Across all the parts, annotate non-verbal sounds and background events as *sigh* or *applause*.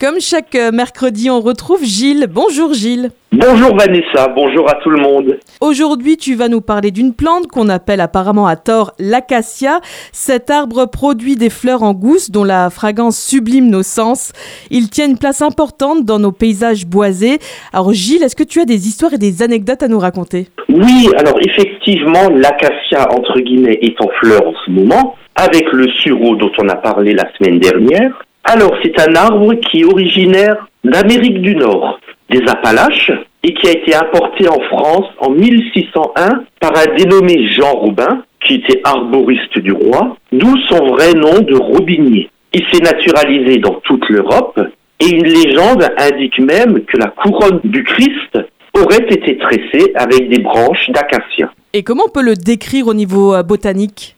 Comme chaque euh, mercredi, on retrouve Gilles. Bonjour Gilles. Bonjour Vanessa, bonjour à tout le monde. Aujourd'hui, tu vas nous parler d'une plante qu'on appelle apparemment à tort l'acacia. Cet arbre produit des fleurs en gousse dont la fragrance sublime nos sens. Il tient une place importante dans nos paysages boisés. Alors Gilles, est-ce que tu as des histoires et des anecdotes à nous raconter? Oui, alors effectivement, l'acacia entre guillemets est en fleurs en ce moment, avec le sureau dont on a parlé la semaine dernière. Alors c'est un arbre qui est originaire d'Amérique du Nord des Appalaches et qui a été importé en France en 1601 par un dénommé Jean Robin, qui était arboriste du roi, d'où son vrai nom de Robinier. Il s'est naturalisé dans toute l'Europe et une légende indique même que la couronne du Christ aurait été tressée avec des branches d'acacia. Et comment on peut le décrire au niveau euh, botanique?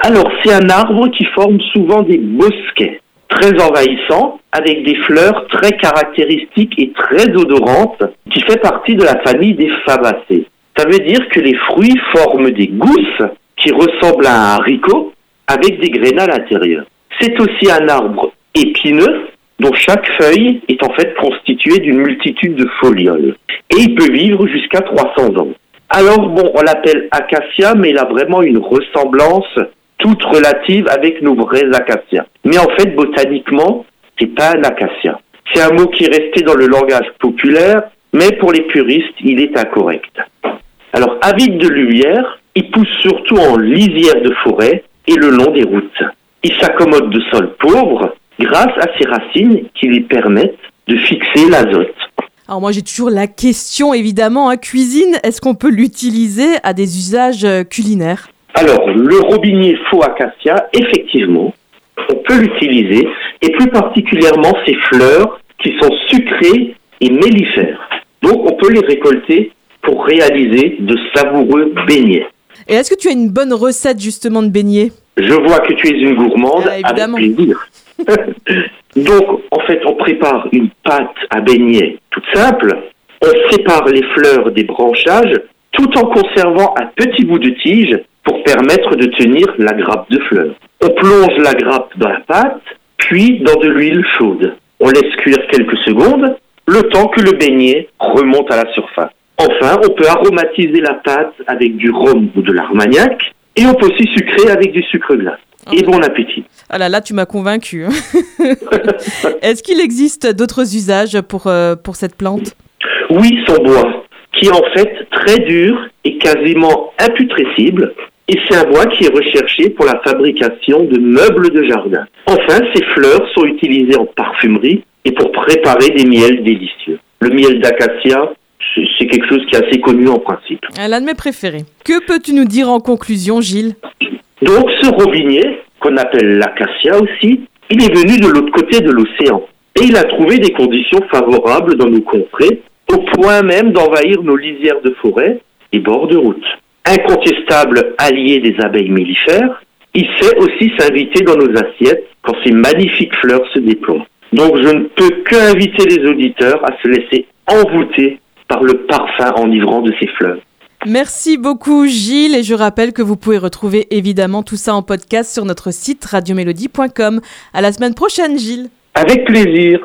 Alors c'est un arbre qui forme souvent des bosquets très envahissant, avec des fleurs très caractéristiques et très odorantes, qui fait partie de la famille des fabacées. Ça veut dire que les fruits forment des gousses qui ressemblent à un haricot, avec des graines à l'intérieur. C'est aussi un arbre épineux, dont chaque feuille est en fait constituée d'une multitude de folioles. Et il peut vivre jusqu'à 300 ans. Alors bon, on l'appelle acacia, mais il a vraiment une ressemblance toute relative avec nos vrais acacias. Mais en fait, botaniquement, c'est pas un acacia. C'est un mot qui est resté dans le langage populaire, mais pour les puristes, il est incorrect. Alors, avide de lumière, il pousse surtout en lisière de forêt et le long des routes. Il s'accommode de sols pauvres grâce à ses racines qui lui permettent de fixer l'azote. Alors moi j'ai toujours la question évidemment, hein, cuisine, est-ce qu'on peut l'utiliser à des usages euh, culinaires? Alors, le robinier faux acacia, effectivement, on peut l'utiliser, et plus particulièrement ces fleurs qui sont sucrées et mellifères. Donc, on peut les récolter pour réaliser de savoureux beignets. Et est-ce que tu as une bonne recette justement de beignets Je vois que tu es une gourmande, ah, avec plaisir. *laughs* Donc, en fait, on prépare une pâte à beignets toute simple. On sépare les fleurs des branchages tout en conservant un petit bout de tige pour permettre de tenir la grappe de fleurs. On plonge la grappe dans la pâte, puis dans de l'huile chaude. On laisse cuire quelques secondes, le temps que le beignet remonte à la surface. Enfin, on peut aromatiser la pâte avec du rhum ou de l'armagnac, et on peut aussi sucrer avec du sucre glace. Et bon appétit. Ah là là, tu m'as convaincu. *laughs* Est-ce qu'il existe d'autres usages pour, euh, pour cette plante? Oui, son bois, qui est en fait très dur et quasiment imputrescible, et c'est un bois qui est recherché pour la fabrication de meubles de jardin. Enfin, ces fleurs sont utilisées en parfumerie et pour préparer des miels délicieux. Le miel d'acacia, c'est quelque chose qui est assez connu en principe. L'un de mes préférés. Que peux-tu nous dire en conclusion, Gilles? Donc, ce robinier, qu'on appelle l'acacia aussi, il est venu de l'autre côté de l'océan. Et il a trouvé des conditions favorables dans nos contrées, au point même d'envahir nos lisières de forêt et bords de route incontestable allié des abeilles mellifères, il sait aussi s'inviter dans nos assiettes quand ces magnifiques fleurs se déploient. Donc je ne peux qu'inviter les auditeurs à se laisser envoûter par le parfum enivrant de ces fleurs. Merci beaucoup Gilles et je rappelle que vous pouvez retrouver évidemment tout ça en podcast sur notre site radiomélodie.com. À la semaine prochaine Gilles. Avec plaisir.